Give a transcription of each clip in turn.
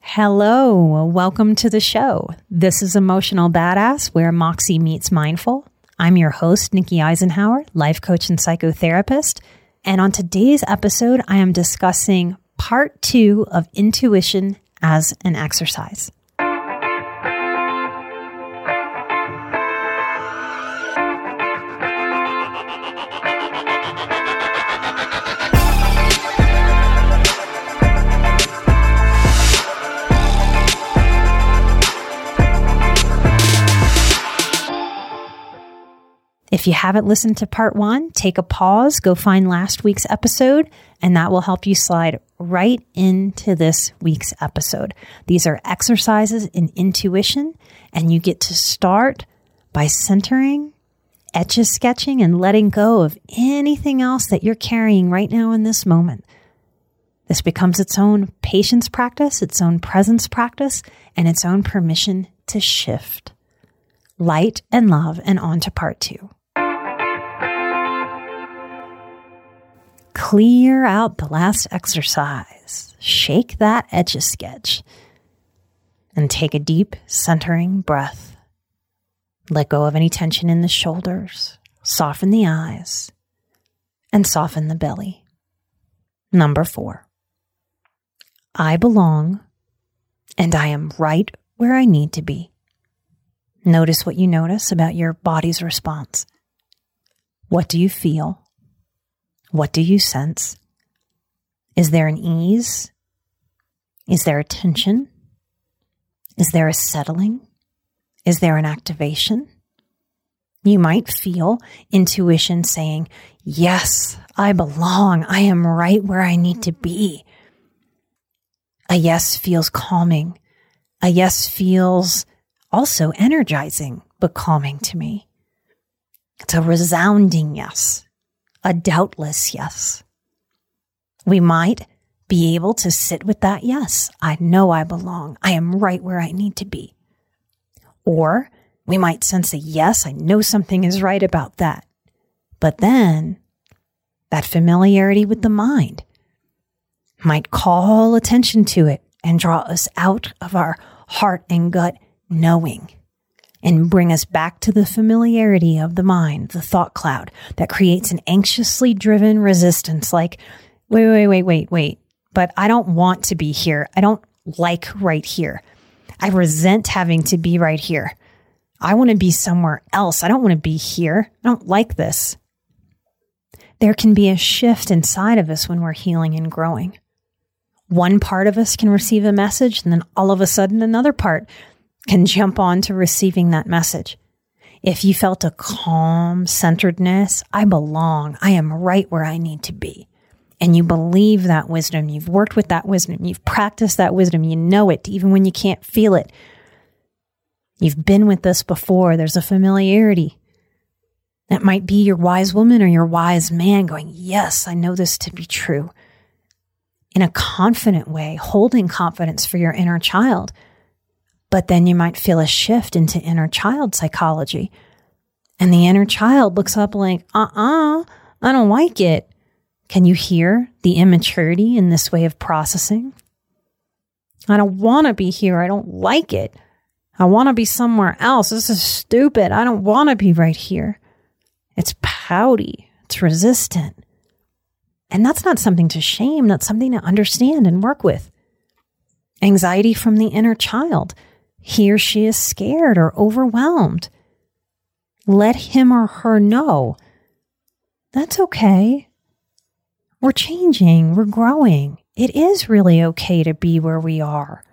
Hello, welcome to the show. This is Emotional Badass, where Moxie meets Mindful. I'm your host, Nikki Eisenhauer, life coach and psychotherapist. And on today's episode, I am discussing part two of intuition as an exercise. If you haven't listened to part one, take a pause, go find last week's episode, and that will help you slide right into this week's episode. These are exercises in intuition, and you get to start by centering, etch a sketching, and letting go of anything else that you're carrying right now in this moment. This becomes its own patience practice, its own presence practice, and its own permission to shift. Light and love, and on to part two. Clear out the last exercise. Shake that etch a sketch. And take a deep, centering breath. Let go of any tension in the shoulders. Soften the eyes. And soften the belly. Number four. I belong and I am right where I need to be. Notice what you notice about your body's response. What do you feel? What do you sense? Is there an ease? Is there a tension? Is there a settling? Is there an activation? You might feel intuition saying, Yes, I belong. I am right where I need to be. A yes feels calming. A yes feels also energizing, but calming to me. It's a resounding yes a doubtless yes. We might be able to sit with that yes. I know I belong. I am right where I need to be. Or we might sense a yes, I know something is right about that. But then that familiarity with the mind might call attention to it and draw us out of our heart and gut knowing and bring us back to the familiarity of the mind, the thought cloud that creates an anxiously driven resistance like, wait, wait, wait, wait, wait, but I don't want to be here. I don't like right here. I resent having to be right here. I want to be somewhere else. I don't want to be here. I don't like this. There can be a shift inside of us when we're healing and growing. One part of us can receive a message, and then all of a sudden, another part can jump on to receiving that message. If you felt a calm centeredness, I belong, I am right where I need to be. And you believe that wisdom, you've worked with that wisdom, you've practiced that wisdom, you know it even when you can't feel it. You've been with this before, there's a familiarity. That might be your wise woman or your wise man going, Yes, I know this to be true. In a confident way, holding confidence for your inner child but then you might feel a shift into inner child psychology. And the inner child looks up like, uh uh-uh, uh, I don't like it. Can you hear the immaturity in this way of processing? I don't want to be here. I don't like it. I want to be somewhere else. This is stupid. I don't want to be right here. It's pouty. It's resistant. And that's not something to shame. That's something to understand and work with. anxiety from the inner child. He or she is scared or overwhelmed. Let him or her know that's okay. We're changing, we're growing. It is really okay to be where we are.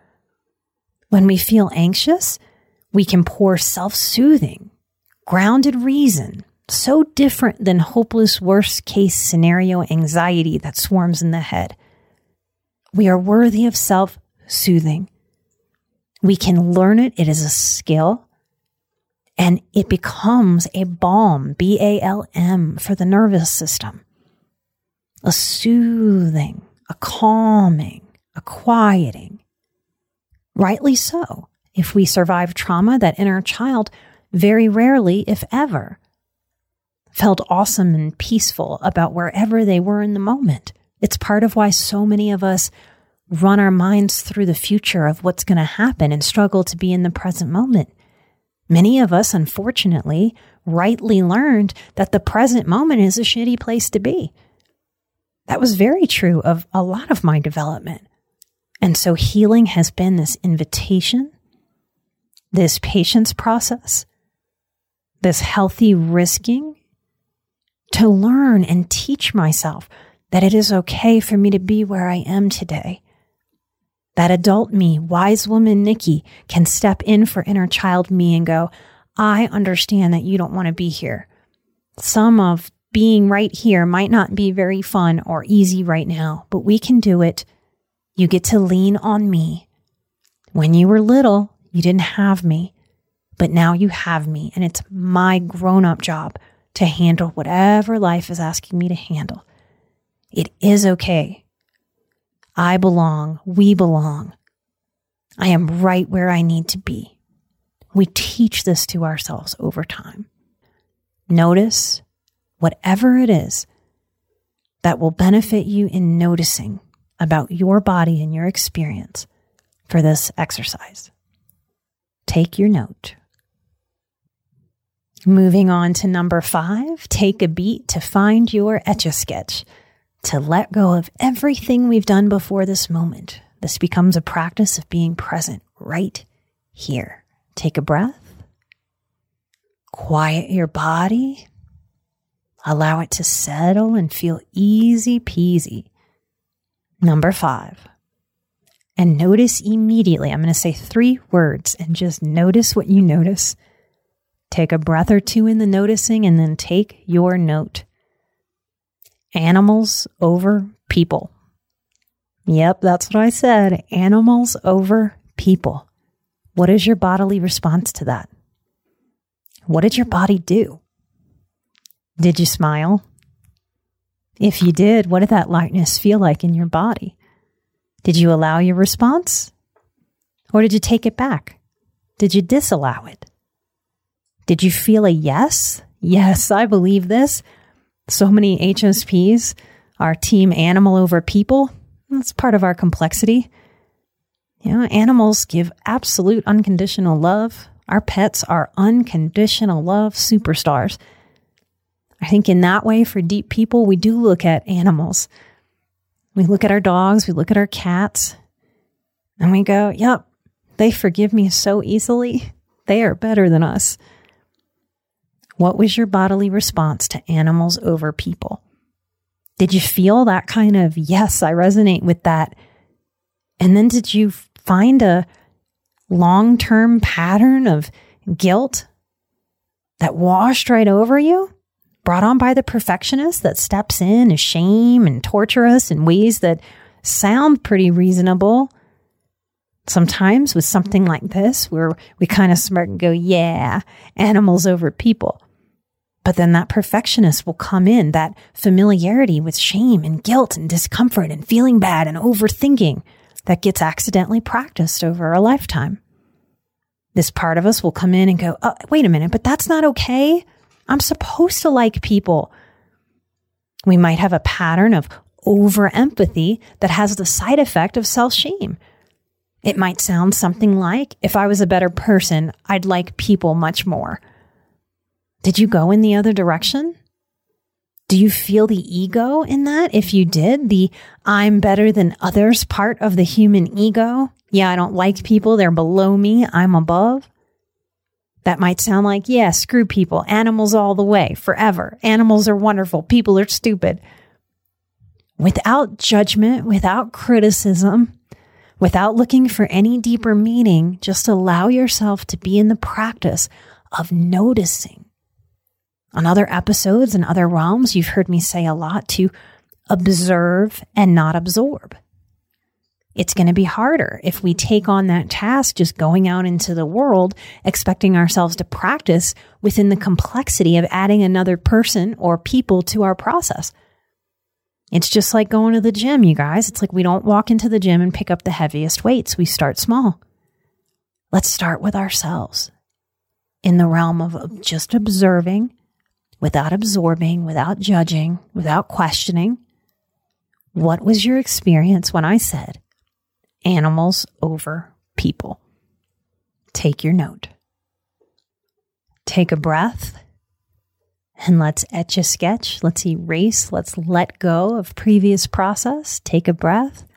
When we feel anxious, we can pour self soothing, grounded reason, so different than hopeless worst case scenario anxiety that swarms in the head. We are worthy of self soothing. We can learn it. It is a skill and it becomes a balm, B A L M, for the nervous system. A soothing, a calming, a quieting. Rightly so. If we survive trauma, that inner child very rarely, if ever, felt awesome and peaceful about wherever they were in the moment. It's part of why so many of us run our minds through the future of what's going to happen and struggle to be in the present moment. Many of us, unfortunately, rightly learned that the present moment is a shitty place to be. That was very true of a lot of my development. And so healing has been this invitation, this patience process, this healthy risking to learn and teach myself that it is okay for me to be where I am today. That adult me, wise woman Nikki, can step in for inner child me and go, I understand that you don't want to be here. Some of being right here might not be very fun or easy right now, but we can do it. You get to lean on me. When you were little, you didn't have me, but now you have me, and it's my grown up job to handle whatever life is asking me to handle. It is okay I belong. We belong. I am right where I need to be. We teach this to ourselves over time. Notice whatever it is that will benefit you in noticing about your body and your experience for this exercise. Take your note. Moving on to number five, take a beat to find your etch a sketch to let go of everything we've done before this moment. This becomes a practice of being present right here. Take a breath, quiet your body, allow it to settle and feel easy peasy. Number five, and notice immediately. I'm going to say three words and just notice what you notice. Take a breath or two in the noticing and then take your note animals over people. Yep, that's what I said. Animals over people. What is your bodily response to that? What did your body do? Did you smile? If you did, what did that lightness feel like in your body? Did you allow your response? Or did you take it back? Did you disallow it? Did you feel a yes? Yes, I believe this so many HSPs are team animal over people. That's part of our complexity. You know, animals give absolute unconditional love. Our pets are unconditional love superstars. I think in that way, for deep people, we do look at animals. We look at our dogs, we look at our cats, and we go, yep, they forgive me so easily. They are better than us. What was your bodily response to animals over people? Did you feel that kind of, yes, I resonate with that? And then did you find a long term pattern of guilt that washed right over you? Brought on by the perfectionist that steps in to shame and torture us in ways that sound pretty reasonable. Sometimes with something like this, where we kind of smirk and go, yeah, animals over people. But then that perfectionist will come in, that familiarity with shame and guilt and discomfort and feeling bad and overthinking that gets accidentally practiced over a lifetime. This part of us will come in and go, oh, wait a minute, but that's not okay. I'm supposed to like people. We might have a pattern of over empathy that has the side effect of self shame. It might sound something like, if I was a better person, I'd like people much more. Did you go in the other direction? Do you feel the ego in that? If you did, the I'm better than others part of the human ego, Yeah, I don't like people. They're below me. I'm above. That might sound like, yeah, screw people. Animals all the way, forever. Animals are wonderful. People are stupid. Without judgment, without criticism, without looking for any deeper meaning, just allow yourself to be in the practice of noticing. On other episodes and other realms, you've heard me say a lot to observe and not absorb. It's going to be harder if we take on that task just going out into the world, expecting ourselves to practice within the complexity of adding another person or people to our process. It's just like going to the gym, you guys. It's like we don't walk into the gym and pick up the heaviest weights. We start small. Let's start with ourselves in the realm of just observing without absorbing, without judging, without questioning. What was your experience when I said animals over people? Take your note. Take a breath and let's etch a sketch. Let's erase. Let's let go of previous process. Take a breath,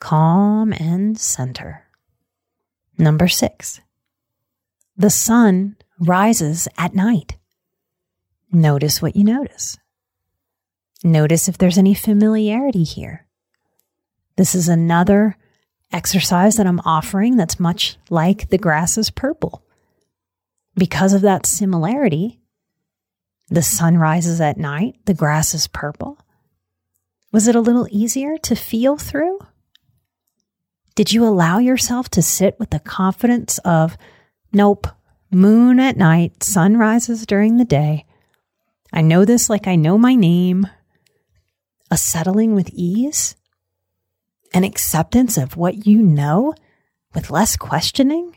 calm and center. Number six, the sun rises at night. Notice what you notice. Notice if there's any familiarity here. This is another exercise that I'm offering that's much like the grass is purple. Because of that similarity, the sun rises at night, the grass is purple. Was it a little easier to feel through? Did you allow yourself to sit with the confidence of, nope, moon at night, sun rises during the day. I know this like I know my name. A settling with ease, an acceptance of what you know with less questioning.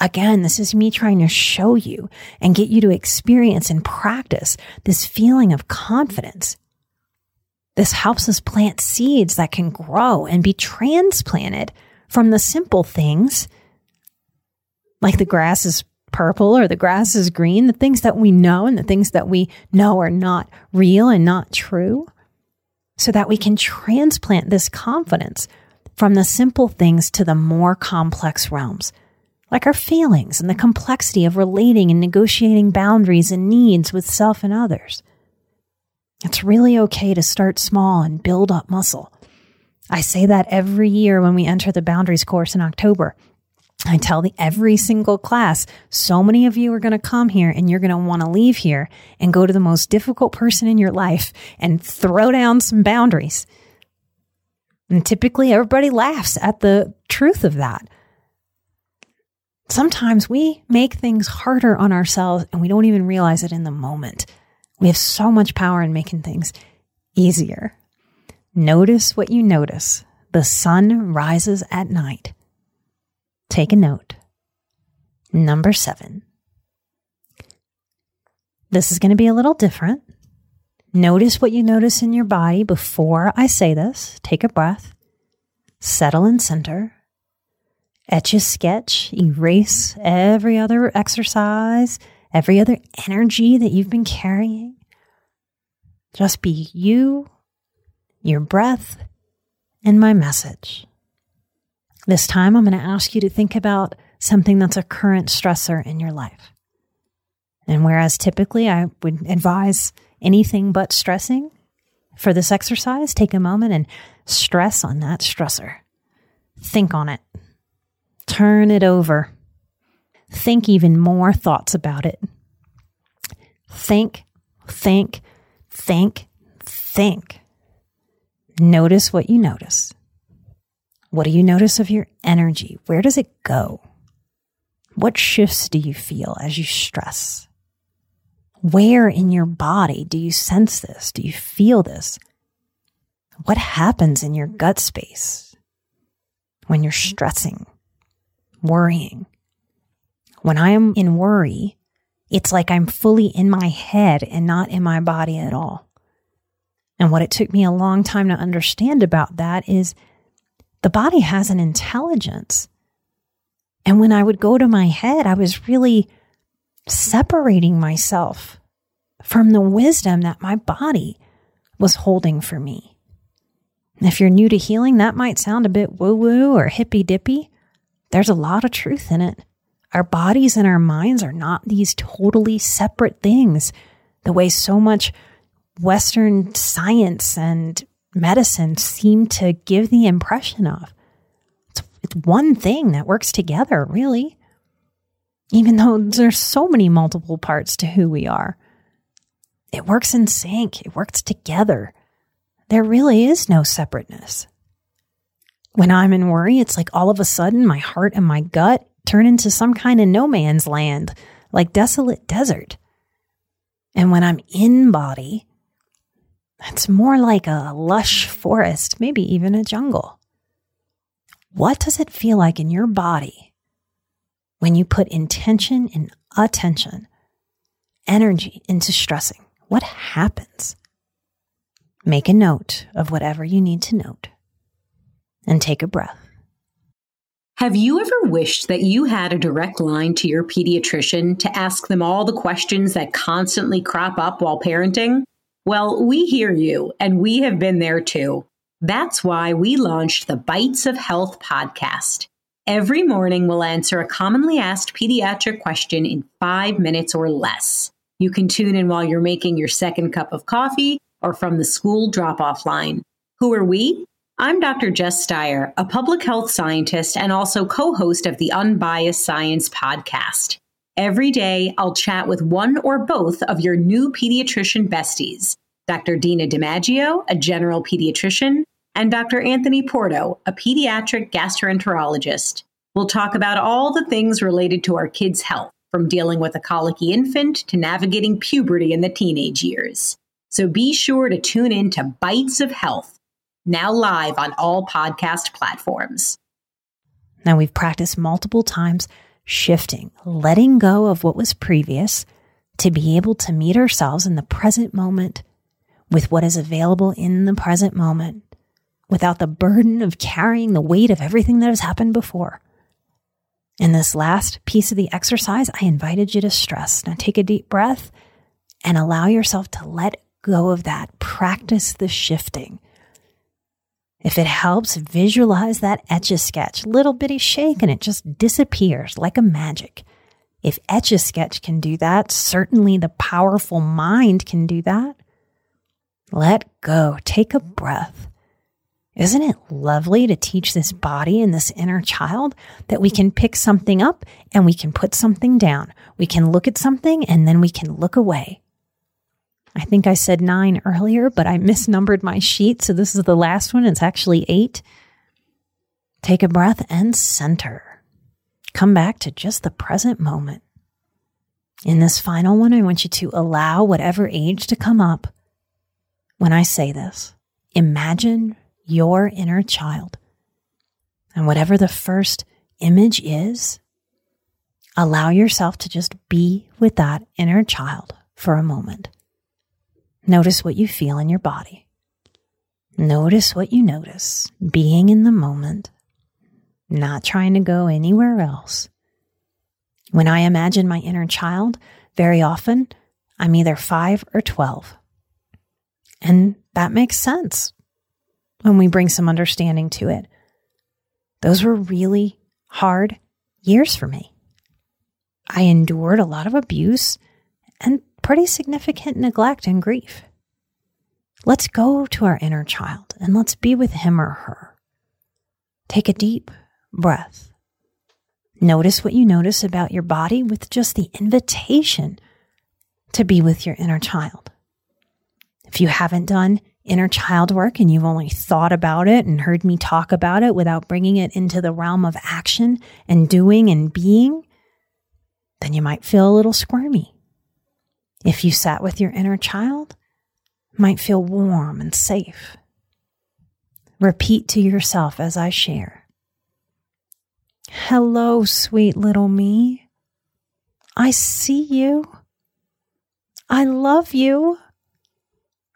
Again, this is me trying to show you and get you to experience and practice this feeling of confidence. This helps us plant seeds that can grow and be transplanted from the simple things like the grass is purple or the grass is green, the things that we know and the things that we know are not real and not true, so that we can transplant this confidence from the simple things to the more complex realms, like our feelings and the complexity of relating and negotiating boundaries and needs with self and others. It's really okay to start small and build up muscle. I say that every year when we enter the boundaries course in October. I tell the every single class, so many of you are going to come here and you're going to want to leave here and go to the most difficult person in your life and throw down some boundaries. And typically everybody laughs at the truth of that. Sometimes we make things harder on ourselves and we don't even realize it in the moment. We have so much power in making things easier. Notice what you notice. The sun rises at night. Take a note. Number seven. This is going to be a little different. Notice what you notice in your body before I say this. Take a breath. Settle and center. Etch a sketch. Erase every other exercise, every other energy that you've been carrying. Just be you, your breath, and my message. This time, I'm going to ask you to think about something that's a current stressor in your life. And whereas typically I would advise anything but stressing for this exercise, take a moment and stress on that stressor. Think on it. Turn it over. Think even more thoughts about it. Think, think, think, think. Notice what you notice. What do you notice of your energy? Where does it go? What shifts do you feel as you stress? Where in your body do you sense this? Do you feel this? What happens in your gut space when you're stressing, worrying? When I am in worry, it's like I'm fully in my head and not in my body at all. And what it took me a long time to understand about that is the body has an intelligence. And when I would go to my head, I was really separating myself from the wisdom that my body was holding for me. If you're new to healing, that might sound a bit woo woo or hippy dippy. There's a lot of truth in it. Our bodies and our minds are not these totally separate things, the way so much Western science and medicine seem to give the impression of. It's, it's one thing that works together, really. Even though there's so many multiple parts to who we are, it works in sync, it works together. There really is no separateness. When I'm in worry, it's like all of a sudden my heart and my gut turn into some kind of no man's land, like desolate desert. And when I'm in body, it's more like a lush forest, maybe even a jungle. What does it feel like in your body when you put intention and attention, energy into stressing? What happens? Make a note of whatever you need to note and take a breath. Have you ever wished that you had a direct line to your pediatrician to ask them all the questions that constantly crop up while parenting? Well, we hear you, and we have been there too. That's why we launched the Bites of Health podcast. Every morning, we'll answer a commonly asked pediatric question in five minutes or less. You can tune in while you're making your second cup of coffee or from the school drop off line. Who are we? I'm Dr. Jess Steier, a public health scientist and also co host of the Unbiased Science podcast. Every day, I'll chat with one or both of your new pediatrician besties Dr. Dina DiMaggio, a general pediatrician, and Dr. Anthony Porto, a pediatric gastroenterologist. We'll talk about all the things related to our kids' health, from dealing with a colicky infant to navigating puberty in the teenage years. So be sure to tune in to Bites of Health now live on all podcast platforms. Now we've practiced multiple times shifting, letting go of what was previous to be able to meet ourselves in the present moment with what is available in the present moment without the burden of carrying the weight of everything that has happened before. In this last piece of the exercise, I invited you to stress. Now take a deep breath and allow yourself to let go of that. Practice the shifting. If it helps, visualize that etch a sketch, little bitty shake, and it just disappears like a magic. If etch a sketch can do that, certainly the powerful mind can do that. Let go, take a breath. Isn't it lovely to teach this body and this inner child that we can pick something up and we can put something down? We can look at something and then we can look away. I think I said nine earlier, but I misnumbered my sheet. So this is the last one. It's actually eight. Take a breath and center. Come back to just the present moment. In this final one, I want you to allow whatever age to come up when I say this. Imagine your inner child. And whatever the first image is, allow yourself to just be with that inner child for a moment. Notice what you feel in your body. Notice what you notice, being in the moment, not trying to go anywhere else. When I imagine my inner child, very often I'm either five or 12. And that makes sense when we bring some understanding to it. Those were really hard years for me. I endured a lot of abuse and pretty significant neglect and grief. Let's go to our inner child and let's be with him or her. Take a deep breath. Notice what you notice about your body with just the invitation to be with your inner child. If you haven't done inner child work and you've only thought about it and heard me talk about it without bringing it into the realm of action and doing and being, then you might feel a little squirmy. If you sat with your inner child, might feel warm and safe. Repeat to yourself as I share. Hello, sweet little me. I see you. I love you.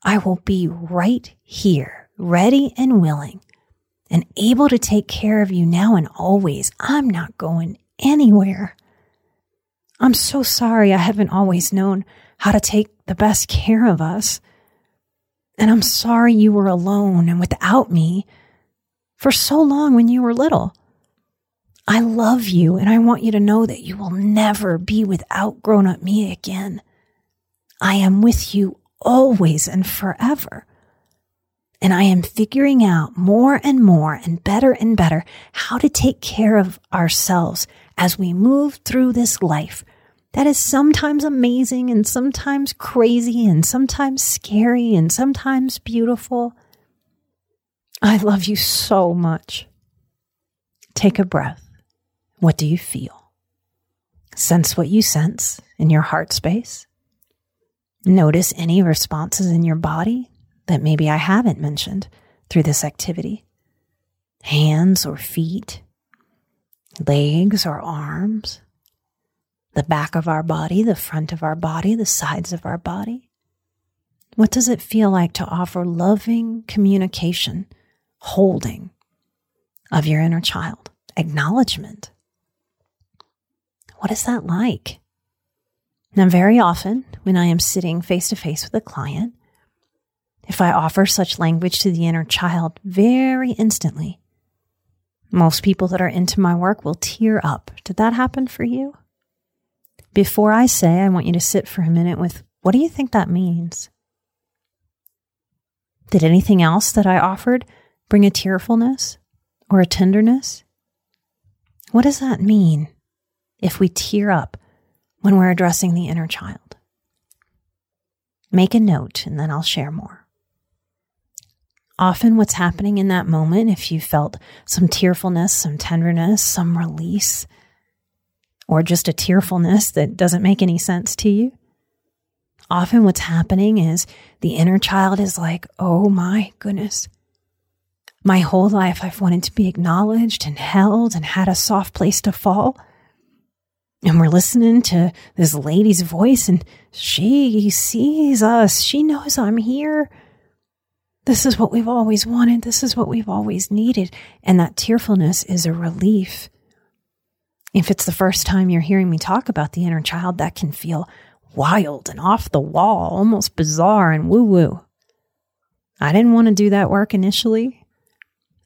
I will be right here, ready and willing, and able to take care of you now and always. I'm not going anywhere. I'm so sorry I haven't always known how to take the best care of us. And I'm sorry you were alone and without me for so long when you were little. I love you and I want you to know that you will never be without grown up me again. I am with you always and forever. And I am figuring out more and more and better and better how to take care of ourselves as we move through this life that is sometimes amazing and sometimes crazy and sometimes scary and sometimes beautiful. I love you so much. Take a breath. What do you feel? Sense what you sense in your heart space. Notice any responses in your body that maybe I haven't mentioned through this activity. Hands or feet, legs or arms, the back of our body, the front of our body, the sides of our body. What does it feel like to offer loving communication, holding of your inner child, acknowledgement? What is that like? Now, very often when I am sitting face to face with a client, if I offer such language to the inner child very instantly, most people that are into my work will tear up. Did that happen for you? Before I say, I want you to sit for a minute with what do you think that means? Did anything else that I offered bring a tearfulness or a tenderness? What does that mean? if we tear up when we're addressing the inner child. Make a note and then I'll share more. Often, what's happening in that moment, if you felt some tearfulness, some tenderness, some release, or just a tearfulness that doesn't make any sense to you, often what's happening is the inner child is like, oh my goodness. My whole life, I've wanted to be acknowledged and held and had a soft place to fall and we're listening to this lady's voice and she sees us. She knows I'm here. This is what we've always wanted. This is what we've always needed. And that tearfulness is a relief. If it's the first time you're hearing me talk about the inner child, that can feel wild and off the wall, almost bizarre and woo woo. I didn't want to do that work initially.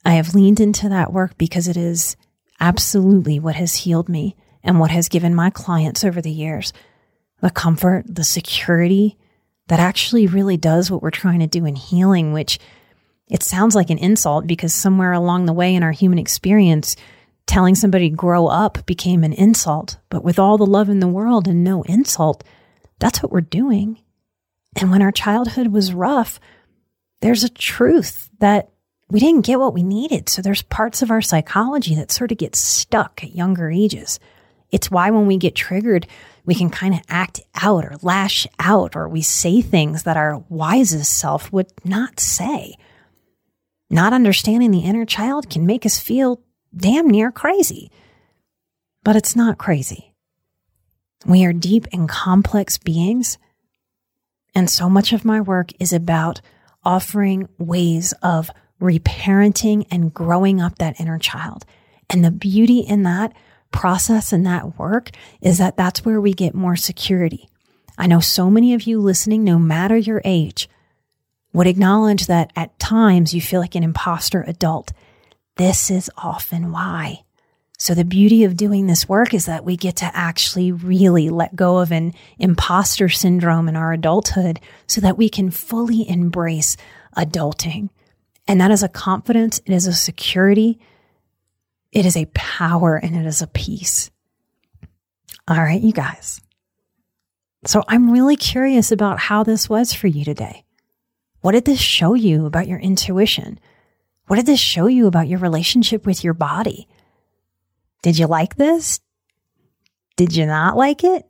I have leaned into that work because it is absolutely what has healed me and what has given my clients over the years the comfort, the security that actually really does what we're trying to do in healing, which it sounds like an insult because somewhere along the way in our human experience, telling somebody grow up became an insult. But with all the love in the world and no insult, that's what we're doing. And when our childhood was rough, there's a truth that we didn't get what we needed. So there's parts of our psychology that sort of get stuck at younger ages. It's why when we get triggered, we can kind of act out or lash out, or we say things that our wisest self would not say. Not understanding the inner child can make us feel damn near crazy. But it's not crazy. We are deep and complex beings. And so much of my work is about offering ways of reparenting and growing up that inner child. And the beauty in that process and that work is that that's where we get more security. I know so many of you listening, no matter your age, would acknowledge that at times you feel like an imposter adult. This is often why. So the beauty of doing this work is that we get to actually really let go of an imposter syndrome in our adulthood so that we can fully embrace adulting. And that is a confidence. It is a security it is a power and it is a peace. All right, you guys. So I'm really curious about how this was for you today. What did this show you about your intuition? What did this show you about your relationship with your body? Did you like this? Did you not like it?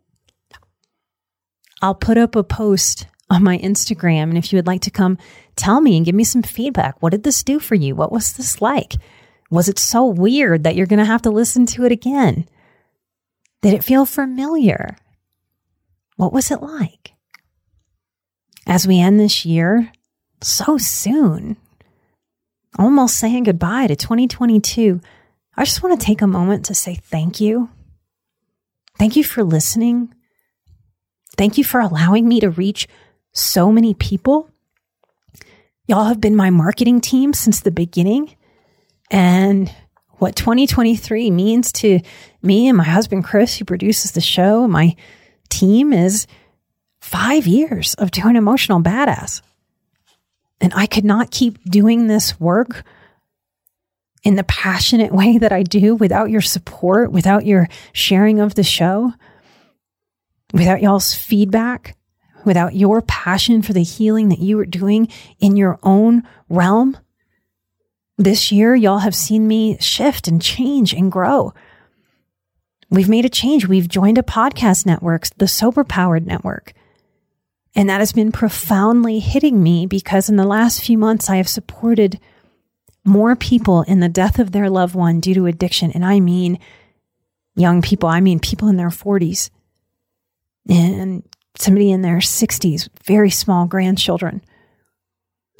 I'll put up a post on my Instagram. And if you would like to come tell me and give me some feedback, what did this do for you? What was this like? Was it so weird that you're going to have to listen to it again? Did it feel familiar? What was it like? As we end this year, so soon, almost saying goodbye to 2022, I just want to take a moment to say thank you. Thank you for listening. Thank you for allowing me to reach so many people. Y'all have been my marketing team since the beginning. And what 2023 means to me and my husband, Chris, who produces the show, my team is five years of doing emotional badass. And I could not keep doing this work in the passionate way that I do without your support, without your sharing of the show, without y'all's feedback, without your passion for the healing that you are doing in your own realm. This year, y'all have seen me shift and change and grow. We've made a change. We've joined a podcast network, the Sober Powered Network. And that has been profoundly hitting me because in the last few months, I have supported more people in the death of their loved one due to addiction. And I mean young people, I mean people in their 40s and somebody in their 60s, very small grandchildren.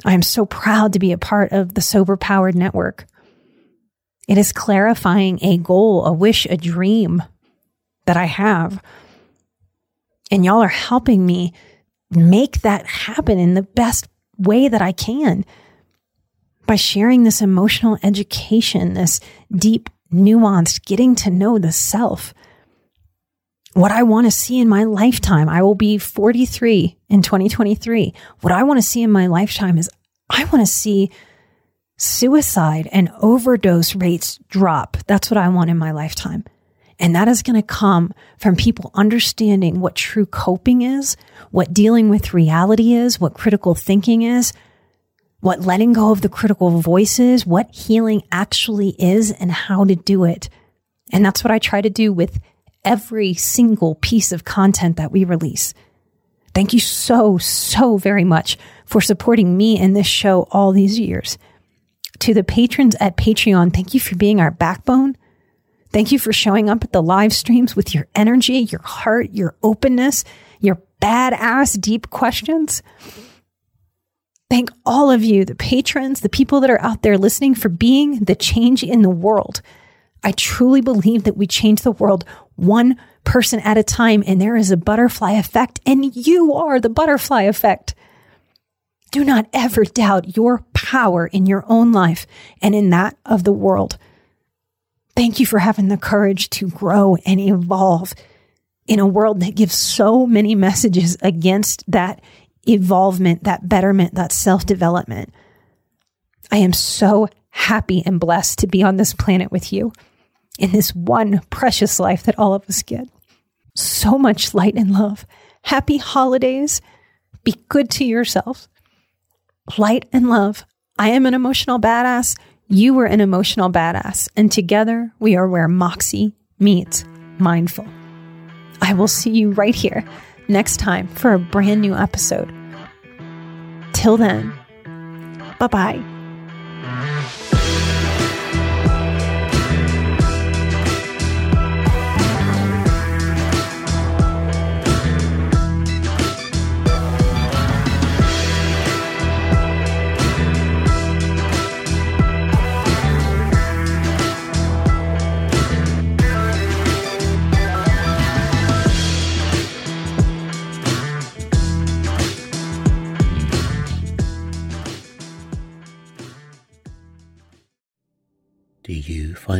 I am so proud to be a part of the Sober Powered Network. It is clarifying a goal, a wish, a dream that I have. And y'all are helping me make that happen in the best way that I can by sharing this emotional education, this deep, nuanced getting to know the self. What I want to see in my lifetime, I will be 43 in 2023. What I want to see in my lifetime is I want to see suicide and overdose rates drop. That's what I want in my lifetime. And that is going to come from people understanding what true coping is, what dealing with reality is, what critical thinking is, what letting go of the critical voices, what healing actually is, and how to do it. And that's what I try to do with every single piece of content that we release. Thank you so, so very much for supporting me and this show all these years. To the patrons at Patreon, thank you for being our backbone. Thank you for showing up at the live streams with your energy, your heart, your openness, your badass deep questions. Thank all of you, the patrons, the people that are out there listening, for being the change in the world. I truly believe that we change the world one person at a time, and there is a butterfly effect, and you are the butterfly effect. Do not ever doubt your power in your own life and in that of the world. Thank you for having the courage to grow and evolve in a world that gives so many messages against that evolvement, that betterment, that self development. I am so happy and blessed to be on this planet with you in this one precious life that all of us get. So much light and love. Happy holidays. Be good to yourself. Light and love. I am an emotional badass. You were an emotional badass, and together we are where Moxie meets mindful. I will see you right here next time for a brand new episode. Till then, bye bye.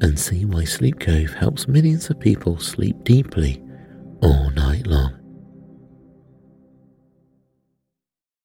and see why Sleep Cove helps millions of people sleep deeply all night long.